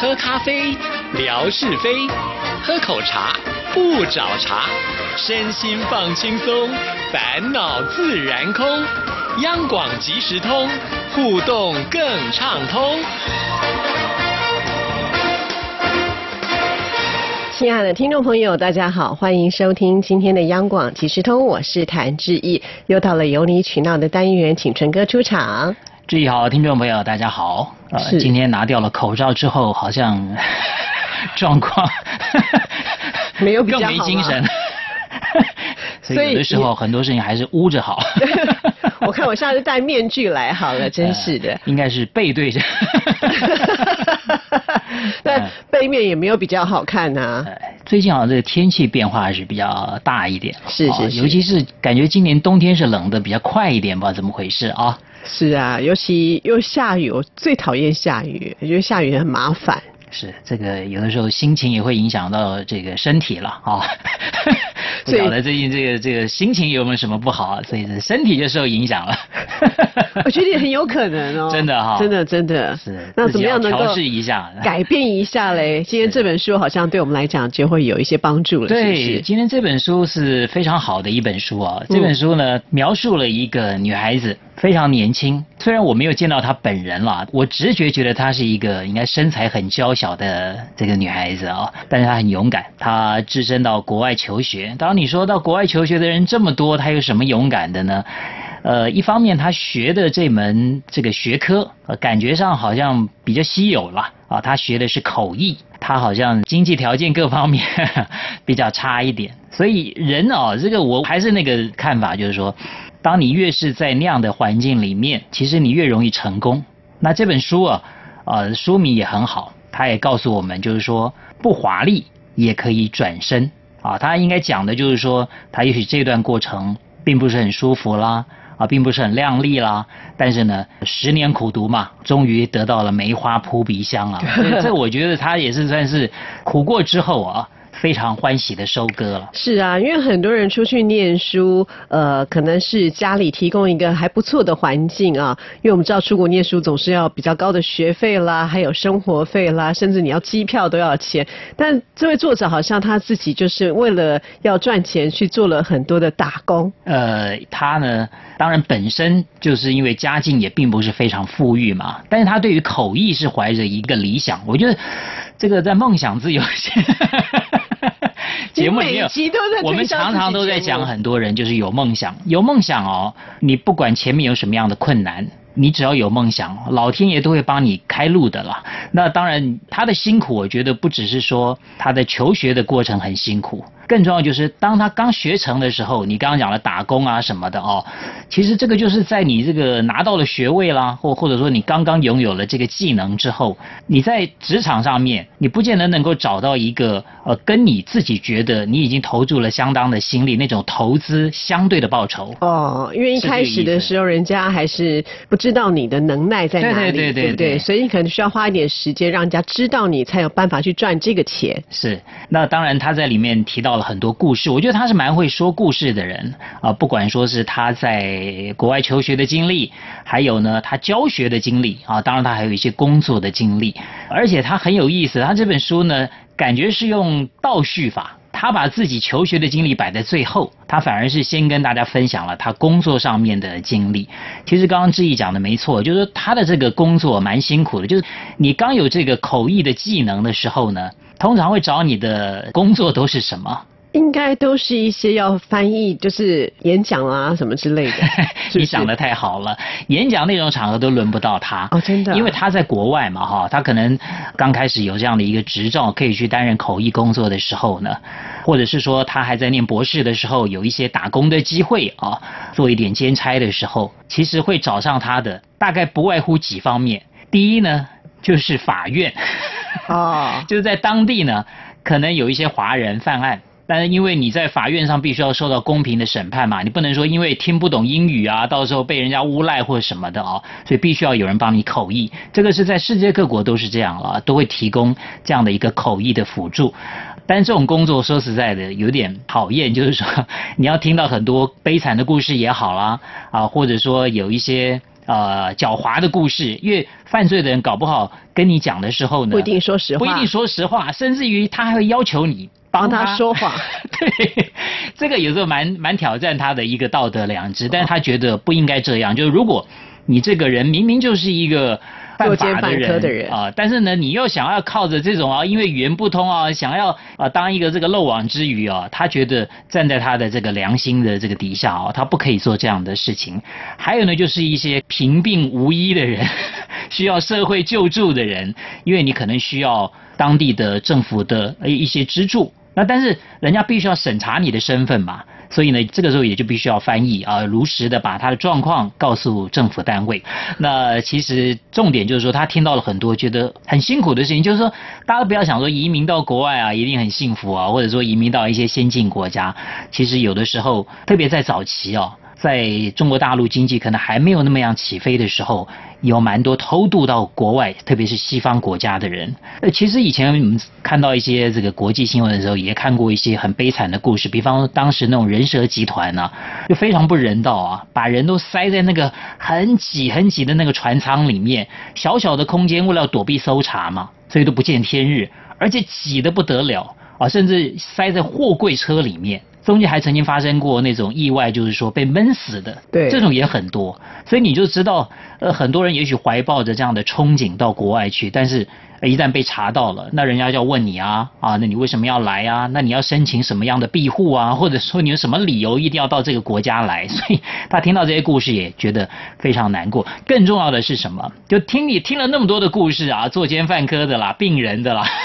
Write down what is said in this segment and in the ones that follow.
喝咖啡，聊是非；喝口茶，不找茬。身心放轻松，烦恼自然空。央广即时通，互动更畅通。亲爱的听众朋友，大家好，欢迎收听今天的央广即时通，我是谭志毅。又到了有理取闹的单元，请陈哥出场。志毅好，听众朋友大家好。呃，是今天拿掉了口罩之后，好像 状况 没有比较更好吗没精神。所 所以以有的时候很多事情还是捂着好。我看我下次戴面具来好了，真是的。应该是背对着。但背面也没有比较好看呐、呃最近好像这个天气变化是比较大一点，啊是是是尤其是感觉今年冬天是冷的比较快一点，不知道怎么回事啊。是啊，尤其又下雨，我最讨厌下雨，我觉得下雨很麻烦。是这个有的时候心情也会影响到这个身体了啊。不所以晓得最近这个这个心情有没有什么不好啊，所以这身体就受影响了。我觉得也很有可能哦，真的哈真的真的。是那怎么样能够调试一下改变一下嘞？今天这本书好像对我们来讲就会有一些帮助了，是不对，是？今天这本书是非常好的一本书啊。这本书呢，描述了一个女孩子非常年轻，虽然我没有见到她本人了，我直觉觉得她是一个应该身材很娇小的这个女孩子啊，但是她很勇敢，她置身到国外求学。当你说到国外求学的人这么多，她有什么勇敢的呢？呃，一方面她学的这门这个学科，呃，感觉上好像比较稀有了啊，她学的是口译，她好像经济条件各方面 比较差一点，所以人哦，这个我还是那个看法，就是说，当你越是在那样的环境里面，其实你越容易成功。那这本书啊，呃，书名也很好，它也告诉我们，就是说不华丽也可以转身啊。它应该讲的就是说，它也许这段过程并不是很舒服啦。啊，并不是很亮丽啦，但是呢，十年苦读嘛，终于得到了梅花扑鼻香啊！这这我觉得他也是算是苦过之后啊，非常欢喜的收割了。是啊，因为很多人出去念书，呃，可能是家里提供一个还不错的环境啊。因为我们知道出国念书总是要比较高的学费啦，还有生活费啦，甚至你要机票都要钱。但这位作者好像他自己就是为了要赚钱去做了很多的打工。呃，他呢，当然本身就是因为家境也并不是非常富裕嘛，但是他对于口译是怀着一个理想。我觉得这个在梦想自由 节目里面有你每集都在推销我们常常都在讲很多人就是有梦想，有梦想哦，你不管前面有什么样的困难。你只要有梦想，老天爷都会帮你开路的啦。那当然，他的辛苦，我觉得不只是说他的求学的过程很辛苦，更重要就是当他刚学成的时候，你刚刚讲了打工啊什么的哦，其实这个就是在你这个拿到了学位啦，或或者说你刚刚拥有了这个技能之后，你在职场上面，你不见得能够找到一个呃跟你自己觉得你已经投注了相当的心力那种投资相对的报酬。哦，因为一开始的时候，人家还是不知道你的能耐在哪里，对对对对不对？对所以你可能需要花一点时间，让人家知道你，才有办法去赚这个钱。是，那当然他在里面提到了很多故事，我觉得他是蛮会说故事的人啊、不管说是他在国外求学的经历，还有呢他教学的经历啊，当然他还有一些工作的经历，而且他很有意思，他这本书呢感觉是用倒叙法。他把自己求学的经历摆在最后，他反而是先跟大家分享了他工作上面的经历。其实刚刚志毅讲的没错，就是他的这个工作蛮辛苦的，就是你刚有这个口译的技能的时候呢，通常会找你的工作都是什么？应该都是一些要翻译，就是演讲啊什么之类的。是是你想的太好了，演讲那种场合都轮不到他哦真的啊因为他在国外嘛哈，他可能刚开始有这样的一个执照，可以去担任口译工作的时候呢，或者是说他还在念博士的时候，有一些打工的机会啊，做一点兼差的时候，其实会找上他的，大概不外乎几方面。第一呢，就是法院，哦，就是在当地呢，可能有一些华人犯案。但是因为你在法院上必须要受到公平的审判嘛，你不能说因为听不懂英语啊，到时候被人家诬赖或者什么的哦，所以必须要有人帮你口译。这个是在世界各国都是这样了，都会提供这样的一个口译的辅助。但这种工作说实在的有点讨厌，就是说你要听到很多悲惨的故事也好啦，啊，或者说有一些呃狡猾的故事，因为犯罪的人搞不好跟你讲的时候呢，不一定说实话，不一定说实话，甚至于他还会要求你帮他说谎。对，这个有时候蛮蛮挑战他的一个道德良知，但是他觉得不应该这样。就是如果你这个人明明就是一个。犯科的人啊，但是呢，你又想要靠着这种啊，因为语言不通啊，想要啊当一个这个漏网之鱼啊，他觉得站在他的这个良心的这个底下啊，他不可以做这样的事情。还有呢，就是一些贫病无依的人，需要社会救助的人，因为你可能需要当地的政府的一些资助，那但是人家必须要审查你的身份嘛。所以呢，这个时候也就必须要翻译啊，如实的把他的状况告诉政府单位。那其实重点就是说，他听到了很多觉得很辛苦的事情，就是说，大家不要想说移民到国外啊一定很幸福啊，或者说移民到一些先进国家，其实有的时候，特别在早期哦。在中国大陆经济可能还没有那么样起飞的时候，有蛮多偷渡到国外，特别是西方国家的人。呃，其实以前我们看到一些这个国际新闻的时候，也看过一些很悲惨的故事，比方当时那种人蛇集团呢，就非常不人道啊，把人都塞在那个很挤很挤的那个船舱里面，小小的空间，为了躲避搜查嘛，所以都不见天日，而且挤得不得了啊，甚至塞在货柜车里面。中间还曾经发生过那种意外，就是说被闷死的，对，这种也很多，所以你就知道，呃，很多人也许怀抱着这样的憧憬到国外去，但是一旦被查到了，那人家就要问你啊，啊，那你为什么要来啊？那你要申请什么样的庇护啊？或者说你有什么理由一定要到这个国家来？所以他听到这些故事也觉得非常难过。更重要的是什么？就听你听了那么多的故事啊，作奸犯科的啦，病人的啦。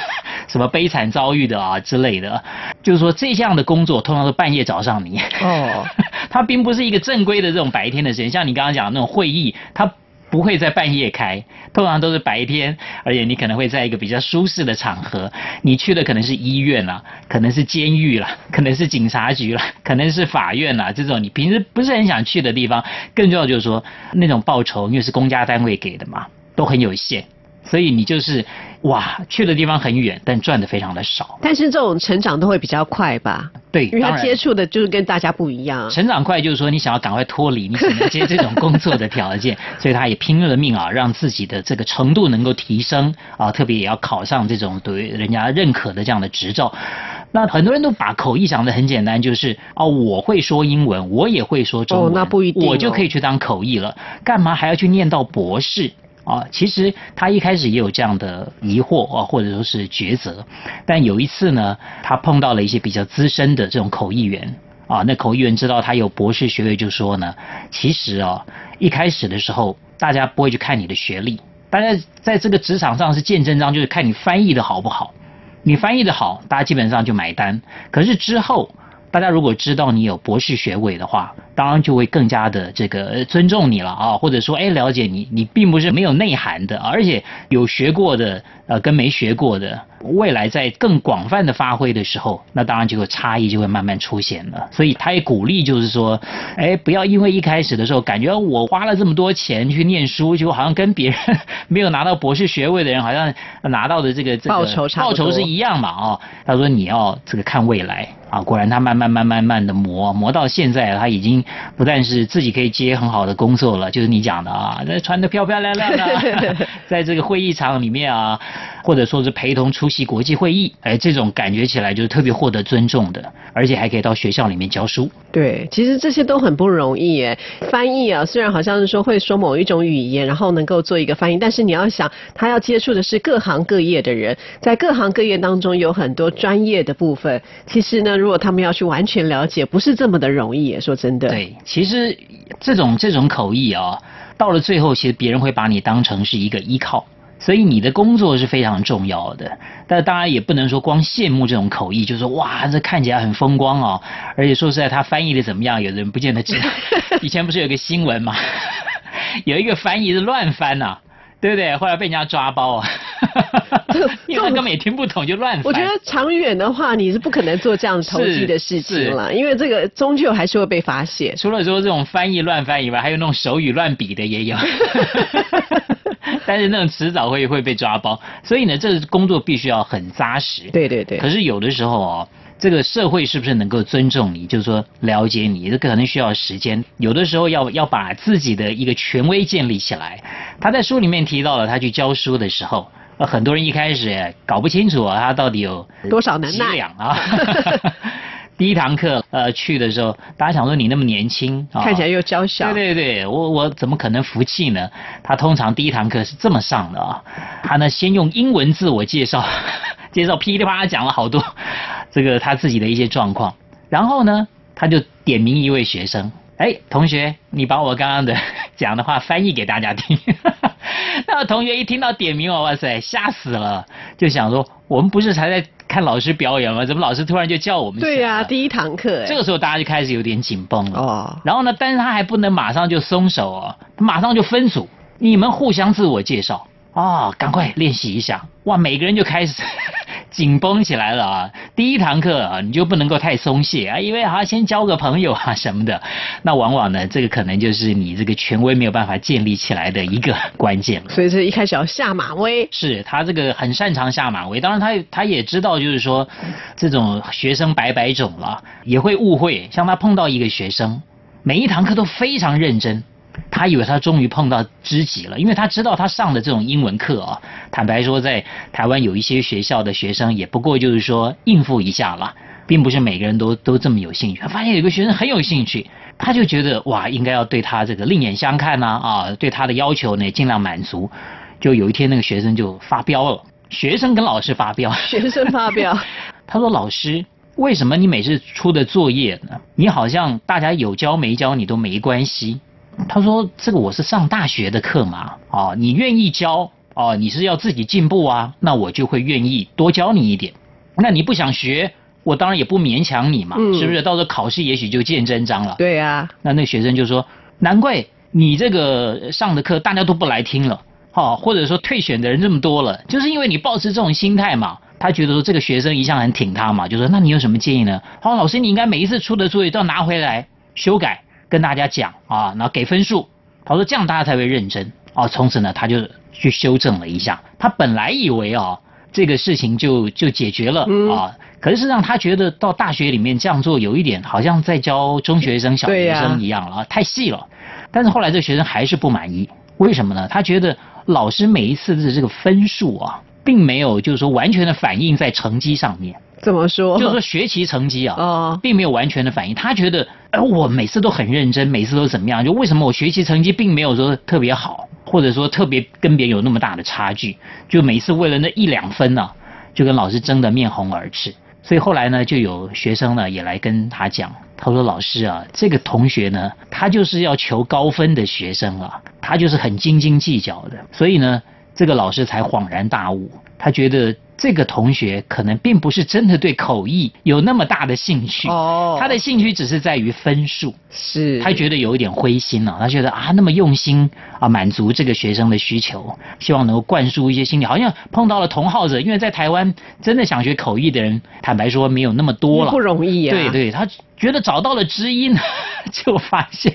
什么悲惨遭遇的啊之类的，就是说这项的工作通常是半夜找上你。哦，它并不是一个正规的这种白天的时间，像你刚刚讲的那种会议，它不会在半夜开，通常都是白天，而且你可能会在一个比较舒适的场合。你去的可能是医院啦，可能是监狱啦，可能是警察局啦，可能是法院啦，这种你平时不是很想去的地方。更重要就是说，那种报酬因为是公家单位给的嘛，都很有限。所以你就是哇，去的地方很远，但赚的非常的少。但是这种成长都会比较快吧？对，因为他接触的就是跟大家不一样。成长快就是说你想要赶快脱离，你只能接这种工作的条件，所以他也拼了命啊，让自己的这个程度能够提升啊，特别也要考上这种对人家认可的这样的执照。那很多人都把口译想的很简单，就是哦，我会说英文，我也会说中文，那不一定，我就可以去当口译了，干嘛还要去念到博士？啊，其实他一开始也有这样的疑惑啊，或者说是抉择。但有一次呢，他碰到了一些比较资深的这种口译员啊，那口译员知道他有博士学位，就说呢，其实啊，一开始的时候大家不会去看你的学历，大家在这个职场上是见真章，就是看你翻译的好不好。你翻译的好，大家基本上就买单。可是之后，大家如果知道你有博士学位的话，当然就会更加的这个尊重你了啊，或者说哎了解你，你并不是没有内涵的，而且有学过的呃跟没学过的，未来在更广泛的发挥的时候，那当然就会差异就会慢慢出现了。所以他也鼓励就是说，哎不要因为一开始的时候感觉我花了这么多钱去念书，就好像跟别人没有拿到博士学位的人好像拿到的这个报酬报酬是一样嘛啊。他说你要这个看未来啊，果然他慢慢慢慢慢的磨磨到现在他已经。不但是自己可以接很好的工作了，就是你讲的啊，那穿的漂漂亮亮的，在这个会议场里面啊，或者说是陪同出席国际会议，哎，这种感觉起来就是特别获得尊重的，而且还可以到学校里面教书。对，其实这些都很不容易耶。翻译啊，虽然好像是说会说某一种语言，然后能够做一个翻译，但是你要想，他要接触的是各行各业的人，在各行各业当中有很多专业的部分。其实呢，如果他们要去完全了解，不是这么的容易。说真的。对，其实这种这种口译啊，到了最后，其实别人会把你当成是一个依靠，所以你的工作是非常重要的。但当然也不能说光羡慕这种口译，就是说哇，这看起来很风光哦。而且说实在，他翻译的怎么样，有的人不见得知道。以前不是有个新闻嘛，有一个翻译是乱翻呐。对不对？后来被人家抓包啊，因为根本也听不懂就乱翻。我觉得长远的话，你是不可能做这样投机的事情了，因为这个终究还是会被发现。除了说这种翻译乱翻以外，还有那种手语乱比的也有。但是那种迟早会会被抓包，所以呢，这个工作必须要很扎实。对对对可。是有的时候哦，这个社会是不是能够尊重你，就是说了解你，这个可能需要时间。有的时候要要把自己的一个权威建立起来。他在书里面提到了，他去教书的时候，呃很多人一开始也搞不清楚啊，他到底有多少能几耐两啊。第一堂课，呃，去的时候，大家想说你那么年轻，啊。看起来又娇小，对对对，我我怎么可能服气呢？他通常第一堂课是这么上的啊，他呢先用英文自我介绍，介绍噼里啪啦讲了好多这个他自己的一些状况，然后呢他就点名一位学生，哎，同学，你把我刚刚的讲的话翻译给大家听。那个同学一听到点名哦，哇塞，吓死了，就想说我们不是才在看老师表演吗？怎么老师突然就叫我们对呀、了第一堂课欸，这个时候大家就开始有点紧绷了。哦，然后呢，但是他还不能马上就松手哦，他马上就分组，你们互相自我介绍啊、赶快练习一下。哇，每个人就开始紧绷起来了啊！第一堂课啊，你就不能够太松懈啊，因为啊、先交个朋友啊什么的。那往往呢，这个可能就是你这个权威没有办法建立起来的一个关键了。所以这一开始要下马威，是他这个很擅长下马威，当然他他也知道，就是说这种学生白白种了，也会误会。像他碰到一个学生，每一堂课都非常认真，他以为他终于碰到知己了，因为他知道他上的这种英文课啊，坦白说，在台湾有一些学校的学生也不过就是说应付一下啦，并不是每个人都都这么有兴趣。他发现有个学生很有兴趣，他就觉得哇，应该要对他这个另眼相看呐啊对他的要求呢尽量满足。就有一天那个学生就发飙了，学生跟老师发飙，学生发飙，他说：“老师，为什么你每次出的作业呢？你好像大家有教没教你都没关系。”他说：“这个我是上大学的课嘛，哦，你愿意教哦，你是要自己进步啊，那我就会愿意多教你一点。那你不想学，我当然也不勉强你嘛，嗯是不是？到时候考试也许就见真章了。”对呀、那那个学生就说：“难怪你这个上的课大家都不来听了，哈、或者说退选的人这么多了，就是因为你抱持这种心态嘛。”他觉得说这个学生一向很挺他嘛，就说：“那你有什么建议呢？”好，老师你应该每一次出的作业都要拿回来修改，跟大家讲啊，然后给分数。他说这样大家才会认真啊。从此呢，他就去修正了一下。他本来以为啊这个事情就就解决了嗯啊，可是事实上他觉得到大学里面这样做有一点好像在教中学生、小学生一样了啊，太细了。但是后来这个学生还是不满意，为什么呢？他觉得老师每一次的这个分数啊，并没有就是说完全的反映在成绩上面，怎么说？就是说学习成绩啊，哦，并没有完全的反映。他觉得，哎，我每次都很认真，每次都怎么样？就为什么我学习成绩并没有说特别好，或者说特别跟别人有那么大的差距？就每次为了那一两分呢、就跟老师争得面红耳赤。所以后来呢，就有学生呢也来跟他讲，他说：“老师啊，这个同学呢，他就是要求高分的学生啊，他就是很斤斤计较的。所以呢，这个老师才恍然大悟，他觉得这个同学可能并不是真的对口译有那么大的兴趣，哦他的兴趣只是在于分数。”是，他觉得有一点灰心了、他觉得啊那么用心啊满足这个学生的需求，希望能够灌输一些心理，好像碰到了同好者，因为在台湾真的想学口译的人，坦白说没有那么多了，不容易啊。对对，他觉得找到了知音，就发现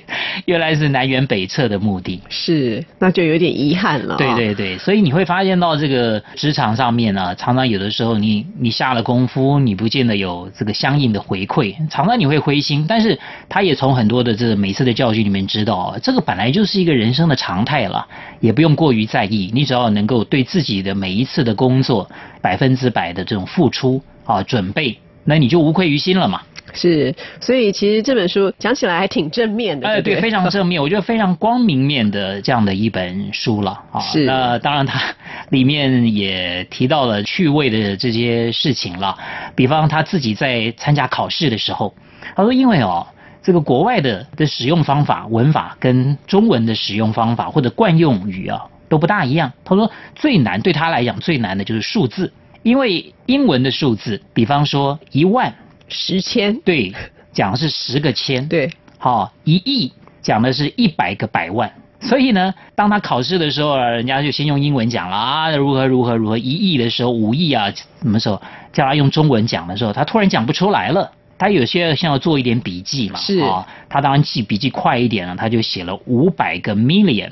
原来是南辕北辙的目的。是，那就有点遗憾了、对。对对，所以你会发现到这个职场上面呢，常常有的时候你你下了功夫，你不见得有这个相应的回馈，常常你会灰心。但是他也从很多的这个每次的教训里面知道，这个本来就是一个人生的常态了，也不用过于在意。你只要能够对自己的每一次的工作百分之百的这种付出啊准备，那你就无愧于心了嘛。是，所以其实这本书讲起来还挺正面的，哎，对，非常正面，我觉得非常光明面的这样的一本书了啊。是那当然，它里面也提到了趣味的这些事情了，比方他自己在参加考试的时候，他说因为哦。这个国外的的使用方法、文法跟中文的使用方法或者惯用语啊都不大一样。他说最难对他来讲最难的就是数字，因为英文的数字，比方说一万，十千，对，讲的是十个千，对，好、一亿讲的是一百个百万。所以呢，当他考试的时候啊，人家就先用英文讲了啊，如何如何如何。一亿的时候，五亿啊，什么时候叫他用中文讲的时候，他突然讲不出来了。他有些像要做一点笔记嘛，是啊，他当然记笔记快一点了，他就写了五百个 million，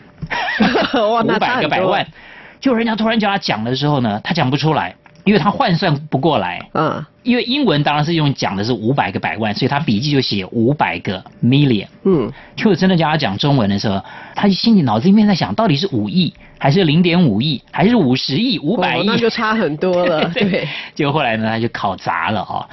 五百个百万。，就人家突然叫他讲的时候呢，他讲不出来，因为他换算不过来。嗯因为英文当然是用讲的是五百个百万，所以他笔记就写五百个 million。嗯，就真的叫他讲中文的时候，他心里脑子里面在想，到底是五亿，还是零点五亿，还是五十亿、五百亿？哦那就差很多了，对，结果后来呢，他就考砸了啊、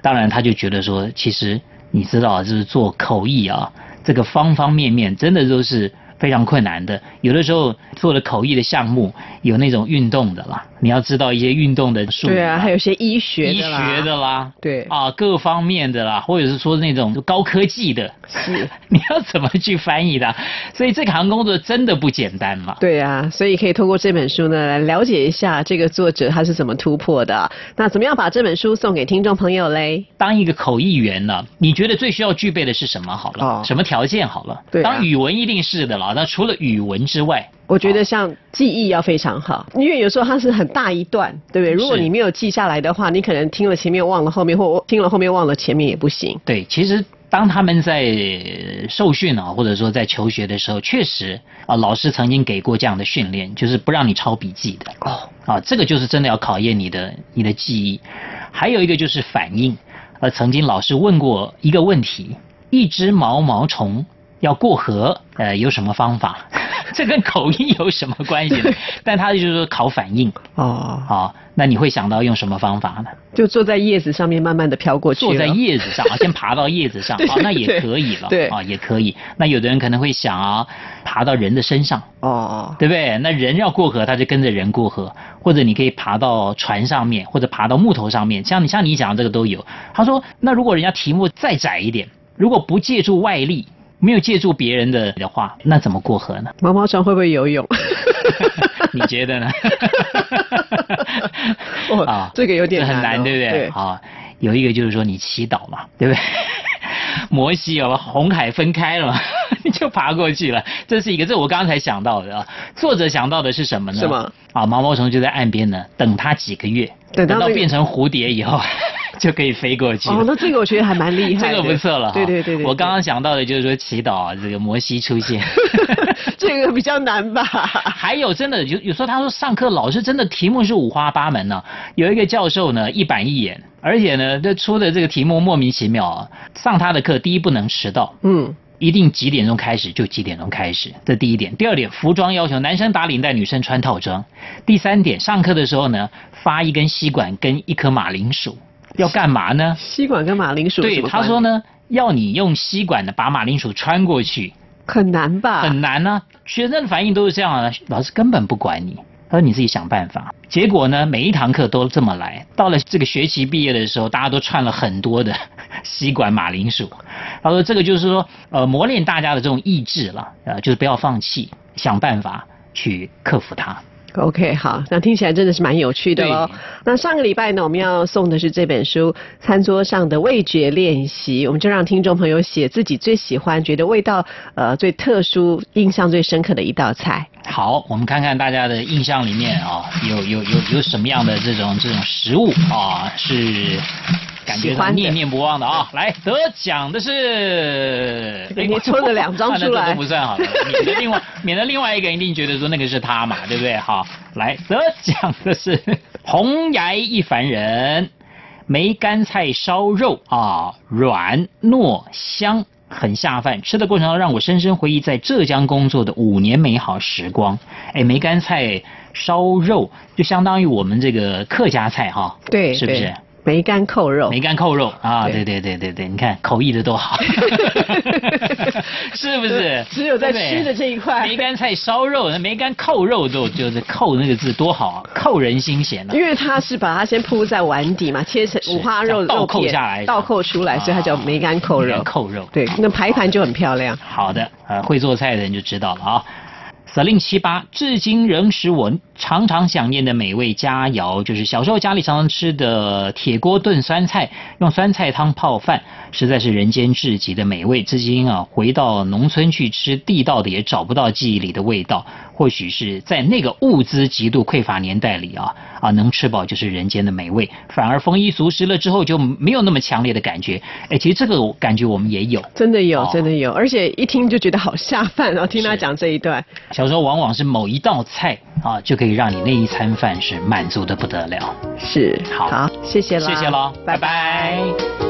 当然，他就觉得说，其实你知道，就是做口译啊，这个方方面面真的都是非常困难的。有的时候做的口译的项目有那种运动的啦，你要知道一些运动的术语对啊，还有一些医学医的啦，学的啦，对啊，各方面的啦，或者是说那种高科技的，是。你要怎么去翻译的？所以这行工作真的不简单嘛。对啊，所以可以通过这本书呢，来了解一下这个作者他是怎么突破的啊。那怎么样把这本书送给听众朋友嘞？当一个口译员呢，你觉得最需要具备的是什么？好了，哦什么条件？好了，对啊当语文一定是的了。那除了语文之外，我觉得像记忆要非常好，因为有时候它是很大一段，对不对？如果你没有记下来的话，你可能听了前面忘了后面，或听了后面忘了前面也不行。对，其实当他们在受训啊，或者说在求学的时候，确实啊，老师曾经给过这样的训练，就是不让你抄笔记的。哦，啊，这个就是真的要考验你的你的记忆。还有一个就是反应，呃，曾经老师问过一个问题：一只毛毛虫要过河，呃，有什么方法？这跟口音有什么关系呢？但他就是说考反应哦，好，那你会想到用什么方法呢？就坐在叶子上面慢慢的飘过去。坐在叶子上啊，先爬到叶子上 对啊，那也可以了，对啊，也可以。那有的人可能会想啊，爬到人的身上，哦，对不对？那人要过河，他就跟着人过河，或者你可以爬到船上面，或者爬到木头上面，像你像你讲的这个都有。他说，那如果人家题目再窄一点，如果不借助外力，没有借助别人的的话，那怎么过河呢？毛毛虫会不会游泳？你觉得呢？哦这个有点这很难，对不对？对好，有一个就是说你祈祷嘛，对不对？摩西有了红海分开了嘛，你就爬过去了。这是一个，这我刚刚才想到的啊。作者想到的是什么呢？什么？啊，毛毛虫就在岸边呢，等它几个月，等到变成蝴蝶以后，就可以飞过去了。哦，那这个我觉得还蛮厉害 这。个不错了。对对对对，我刚刚想到的就是说祈祷啊，这个摩西出现。这个比较难吧？还有真的有有时候他说上课老师真的题目是五花八门呢、有一个教授呢一板一眼，而且呢这出的这个题目莫名其妙啊。上他的课第一不能迟到，嗯，一定几点钟开始就几点钟开始，这第一点。第二点，服装要求男生打领带，女生穿套装。第三点，上课的时候呢发一根吸管跟一颗马铃薯，要干嘛呢？吸管跟马铃薯对，他说呢要你用吸管呢把马铃薯穿过去。很难吧？很难呢、学生的反应都是这样啊，老师根本不管你，他说你自己想办法。结果呢，每一堂课都这么来，到了这个学期毕业的时候，大家都串了很多的 吸管马铃薯。他说这个就是说，呃，磨练大家的这种意志了，呃，就是不要放弃，想办法去克服它。OK，好，那听起来真的是蛮有趣的哦。那上个礼拜呢，我们要送的是这本书《餐桌上的味觉练习》，我们就让听众朋友写自己最喜欢、觉得味道呃最特殊、印象最深刻的一道菜。好，我们看看大家的印象里面啊、有有有有什么样的这种这种食物啊是感觉念念不忘的啊！来，得奖的是，这个你抽了两张 啊那出来这都不算好了，免得另外 免得另外一个人一定觉得说那个是他嘛，对不对？好，来得奖的是红崖一凡人梅干菜烧肉啊，软糯香。很下饭，吃的过程中让我深深回忆在浙江工作的五年美好时光。哎，梅干菜烧肉就相当于我们这个客家菜哈，对，是不是对？梅干扣肉，梅干扣肉啊，对对对对对对，你看口译的多好，是不是？只有在吃的这一块梅干菜烧肉，那梅干扣肉都就是扣那个字多好啊，扣人心弦啊。因为它是把它先铺在碗底嘛，切成五花肉倒扣下来倒扣出来，所以它叫梅干扣肉。扣肉。对，那排盘就很漂亮。好的，呃，会做菜的人就知道了啊。司令七八，至今仍使我常常想念的美味佳肴，就是小时候家里常常吃的铁锅炖酸菜，用酸菜汤泡饭，实在是人间至极的美味。至今啊，回到农村去吃地道的，也找不到记忆里的味道。或许是在那个物资极度匮乏年代里啊啊，能吃饱就是人间的美味。反而丰衣足食了之后，就没有那么强烈的感觉。哎，其实这个感觉我们也有，真的有，真的有，而且一听就觉得好下饭哦。听他讲这一段。小时候往往是某一道菜啊，就可以让你那一餐饭是满足的不得了。是，好，好，谢谢了，谢谢喽，拜拜。